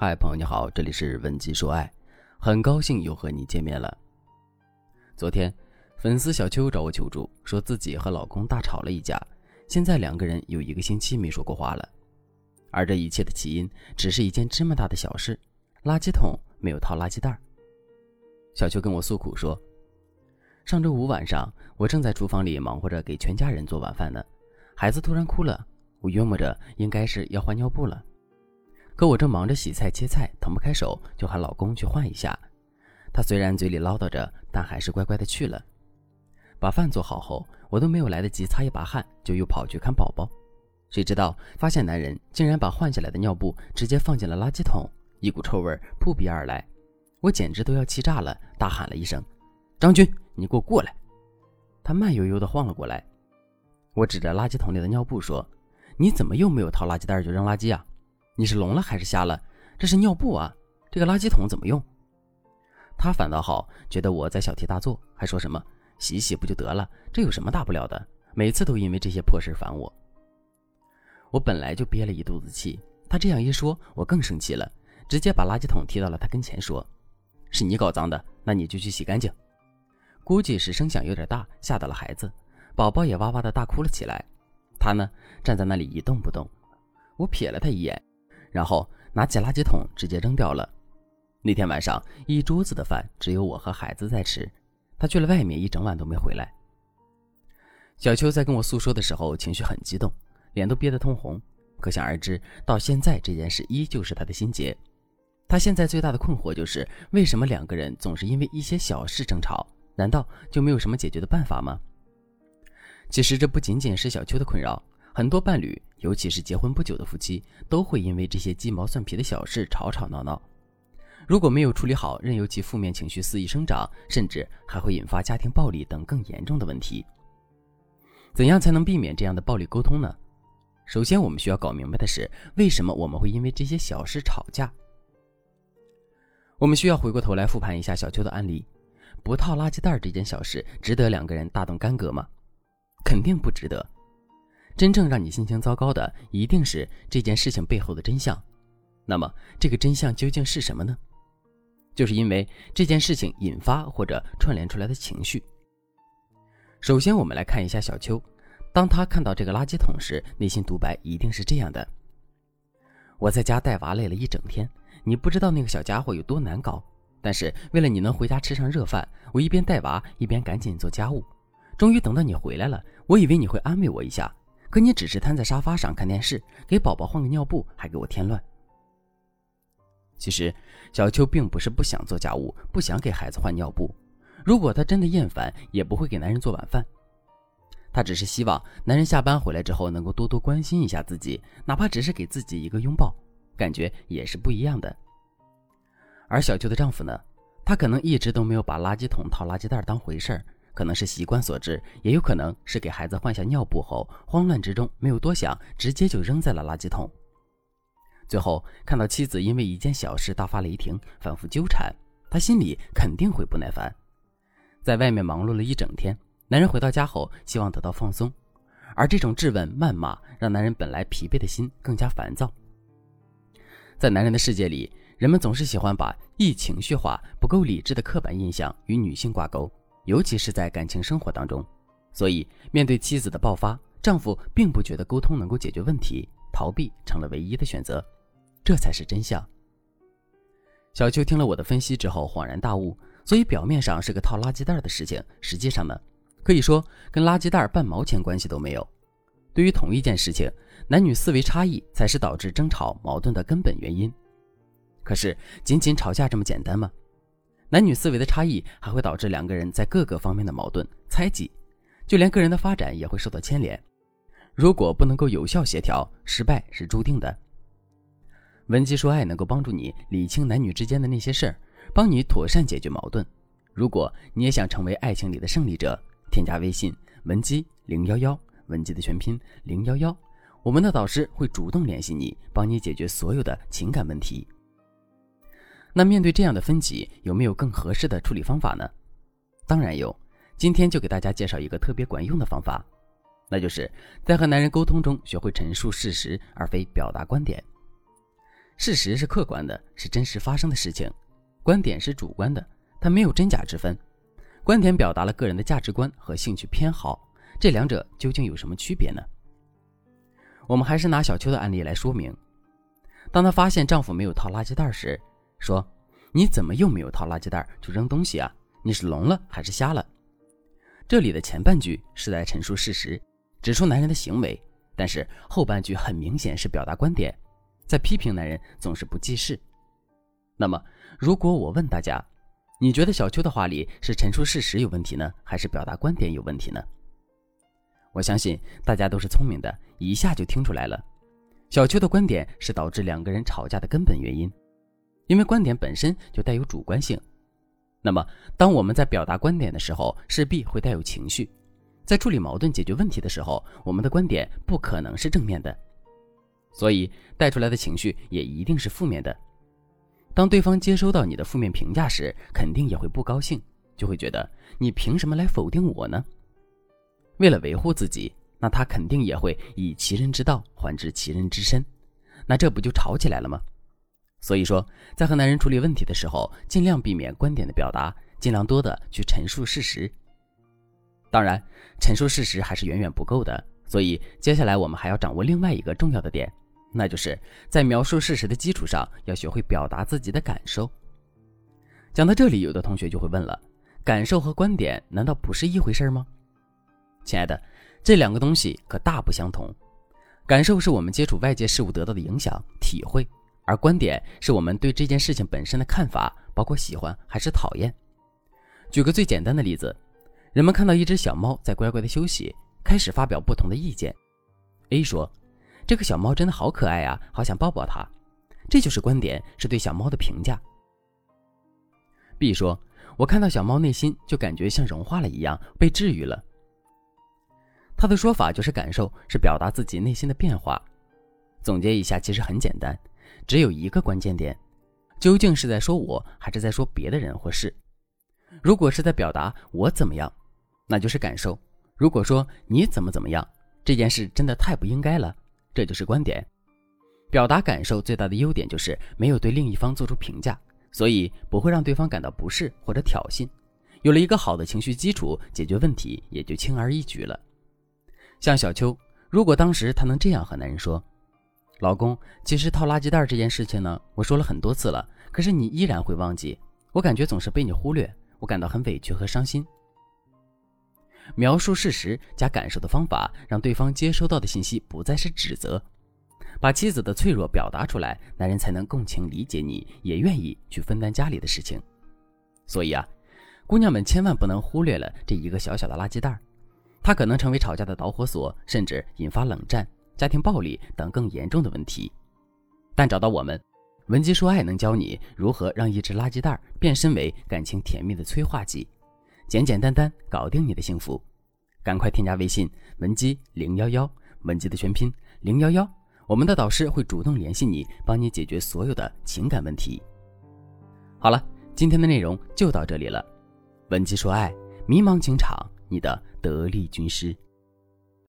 嗨，朋友你好，这里是文姬说爱，很高兴又和你见面了。昨天，粉丝小邱找我求助，说自己和老公大吵了一架，现在两个人有一个星期没说过话了。而这一切的起因，只是一件芝麻大的小事：垃圾桶没有套垃圾袋。小邱跟我诉苦说，上周五晚上，我正在厨房里忙活着给全家人做晚饭呢，孩子突然哭了，我约摸着应该是要换尿布了。可我正忙着洗菜切菜，腾不开手，就喊老公去换一下。他虽然嘴里唠叨着，但还是乖乖的去了。把饭做好后，我都没有来得及擦一把汗，就又跑去看宝宝。谁知道发现男人竟然把换下来的尿布直接放进了垃圾桶，一股臭味扑鼻而来，我简直都要气炸了，大喊了一声：“张军，你给我过来！”他慢悠悠地晃了过来。我指着垃圾桶里的尿布说：“你怎么又没有套垃圾袋就扔垃圾啊？”你是聋了还是瞎了？这是尿布啊！这个垃圾桶怎么用？他反倒好，觉得我在小题大做，还说什么洗洗不就得了？这有什么大不了的？每次都因为这些破事烦我。我本来就憋了一肚子气，他这样一说，我更生气了，直接把垃圾桶踢到了他跟前，说：“是你搞脏的，那你就去洗干净。”估计是声响有点大，吓到了孩子，宝宝也哇哇的大哭了起来。他呢，站在那里一动不动。我瞥了他一眼。然后拿起垃圾桶直接扔掉了。那天晚上一桌子的饭只有我和孩子在吃，他去了外面一整晚都没回来。小秋在跟我诉说的时候情绪很激动，脸都憋得通红，可想而知，到现在这件事依旧是他的心结。他现在最大的困惑就是为什么两个人总是因为一些小事争吵？难道就没有什么解决的办法吗？其实这不仅仅是小秋的困扰。很多伴侣，尤其是结婚不久的夫妻，都会因为这些鸡毛蒜皮的小事吵吵闹闹。如果没有处理好，任由其负面情绪肆意生长，甚至还会引发家庭暴力等更严重的问题。怎样才能避免这样的暴力沟通呢？首先，我们需要搞明白的是，为什么我们会因为这些小事吵架？我们需要回过头来复盘一下小邱的案例：不套垃圾袋这件小事，值得两个人大动干戈吗？肯定不值得。真正让你心情糟糕的，一定是这件事情背后的真相。那么，这个真相究竟是什么呢？就是因为这件事情引发或者串联出来的情绪。首先，我们来看一下小邱，当他看到这个垃圾桶时，内心独白一定是这样的：我在家带娃累了一整天，你不知道那个小家伙有多难搞。但是为了你能回家吃上热饭，我一边带娃一边赶紧做家务。终于等到你回来了，我以为你会安慰我一下。可你只是瘫在沙发上看电视，给宝宝换个尿布，还给我添乱。其实，小秋并不是不想做家务，不想给孩子换尿布。如果她真的厌烦，也不会给男人做晚饭。她只是希望男人下班回来之后能够多多关心一下自己，哪怕只是给自己一个拥抱，感觉也是不一样的。而小秋的丈夫呢，他可能一直都没有把垃圾桶套垃圾袋当回事儿。可能是习惯所致，也有可能是给孩子换下尿布后，慌乱之中没有多想，直接就扔在了垃圾桶。最后看到妻子因为一件小事大发雷霆，反复纠缠，他心里肯定会不耐烦。在外面忙碌了一整天，男人回到家后希望得到放松，而这种质问、谩骂让男人本来疲惫的心更加烦躁。在男人的世界里，人们总是喜欢把易情绪化、不够理智的刻板印象与女性挂钩。尤其是在感情生活当中，所以面对妻子的爆发，丈夫并不觉得沟通能够解决问题，逃避成了唯一的选择，这才是真相。小邱听了我的分析之后恍然大悟，所以表面上是个套垃圾袋的事情，实际上呢，可以说跟垃圾袋半毛钱关系都没有。对于同一件事情，男女思维差异才是导致争吵矛盾的根本原因。可是仅仅吵架这么简单吗？男女思维的差异还会导致两个人在各个方面的矛盾、猜忌，就连个人的发展也会受到牵连。如果不能够有效协调，失败是注定的。文姬说爱能够帮助你理清男女之间的那些事儿，帮你妥善解决矛盾。如果你也想成为爱情里的胜利者，添加微信文姬零幺幺，文姬的全拼零幺幺，我们的导师会主动联系你，帮你解决所有的情感问题。那面对这样的分歧，有没有更合适的处理方法呢？当然有，今天就给大家介绍一个特别管用的方法，那就是在和男人沟通中学会陈述事实，而非表达观点。事实是客观的，是真实发生的事情；观点是主观的，它没有真假之分。观点表达了个人的价值观和兴趣偏好，这两者究竟有什么区别呢？我们还是拿小秋的案例来说明。当她发现丈夫没有掏垃圾袋时，说：“你怎么又没有掏垃圾袋就扔东西啊？你是聋了还是瞎了？”这里的前半句是在陈述事实，指出男人的行为，但是后半句很明显是表达观点，在批评男人总是不记事。那么，如果我问大家，你觉得小秋的话里是陈述事实有问题呢，还是表达观点有问题呢？我相信大家都是聪明的，一下就听出来了。小秋的观点是导致两个人吵架的根本原因，因为观点本身就带有主观性。那么，当我们在表达观点的时候，势必会带有情绪。在处理矛盾、解决问题的时候，我们的观点不可能是正面的，所以带出来的情绪也一定是负面的。当对方接收到你的负面评价时，肯定也会不高兴，就会觉得你凭什么来否定我呢？为了维护自己，那他肯定也会以其人之道还治其人之身，那这不就吵起来了吗？所以说，在和男人处理问题的时候，尽量避免观点的表达，尽量多的去陈述事实。当然，陈述事实还是远远不够的，所以接下来我们还要掌握另外一个重要的点。那就是在描述事实的基础上，要学会表达自己的感受。讲到这里，有的同学就会问了：感受和观点难道不是一回事吗？亲爱的，这两个东西可大不相同。感受是我们接触外界事物得到的影响、体会，而观点是我们对这件事情本身的看法，包括喜欢还是讨厌。举个最简单的例子，人们看到一只小猫在乖乖的休息，开始发表不同的意见。A 说。这个小猫真的好可爱啊，好想抱抱它。这就是观点，是对小猫的评价。B 说：“我看到小猫内心就感觉像融化了一样，被治愈了。”他的说法就是感受，是表达自己内心的变化。总结一下，其实很简单，只有一个关键点：究竟是在说我还是在说别的人或事？如果是在表达我怎么样，那就是感受；如果说你怎么怎么样，这件事真的太不应该了。这就是观点，表达感受最大的优点就是没有对另一方做出评价，所以不会让对方感到不适或者挑衅。有了一个好的情绪基础，解决问题也就轻而易举了。像小秋，如果当时她能这样和男人说：“老公，其实套垃圾袋这件事情呢，我说了很多次了，可是你依然会忘记，我感觉总是被你忽略，我感到很委屈和伤心。”描述事实加感受的方法，让对方接收到的信息不再是指责，把妻子的脆弱表达出来，男人才能共情理解你，也愿意去分担家里的事情。所以啊，姑娘们千万不能忽略了这一个小小的垃圾袋，它可能成为吵架的导火索，甚至引发冷战、家庭暴力等更严重的问题。但找到我们，文姬说爱能教你如何让一只垃圾袋变身为感情甜蜜的催化剂。简简单单搞定你的幸福，赶快添加微信文姬零幺幺，文姬的全拼零幺幺，我们的导师会主动联系你，帮你解决所有的情感问题。好了，今天的内容就到这里了，文姬说爱，迷茫情场你的得力军师。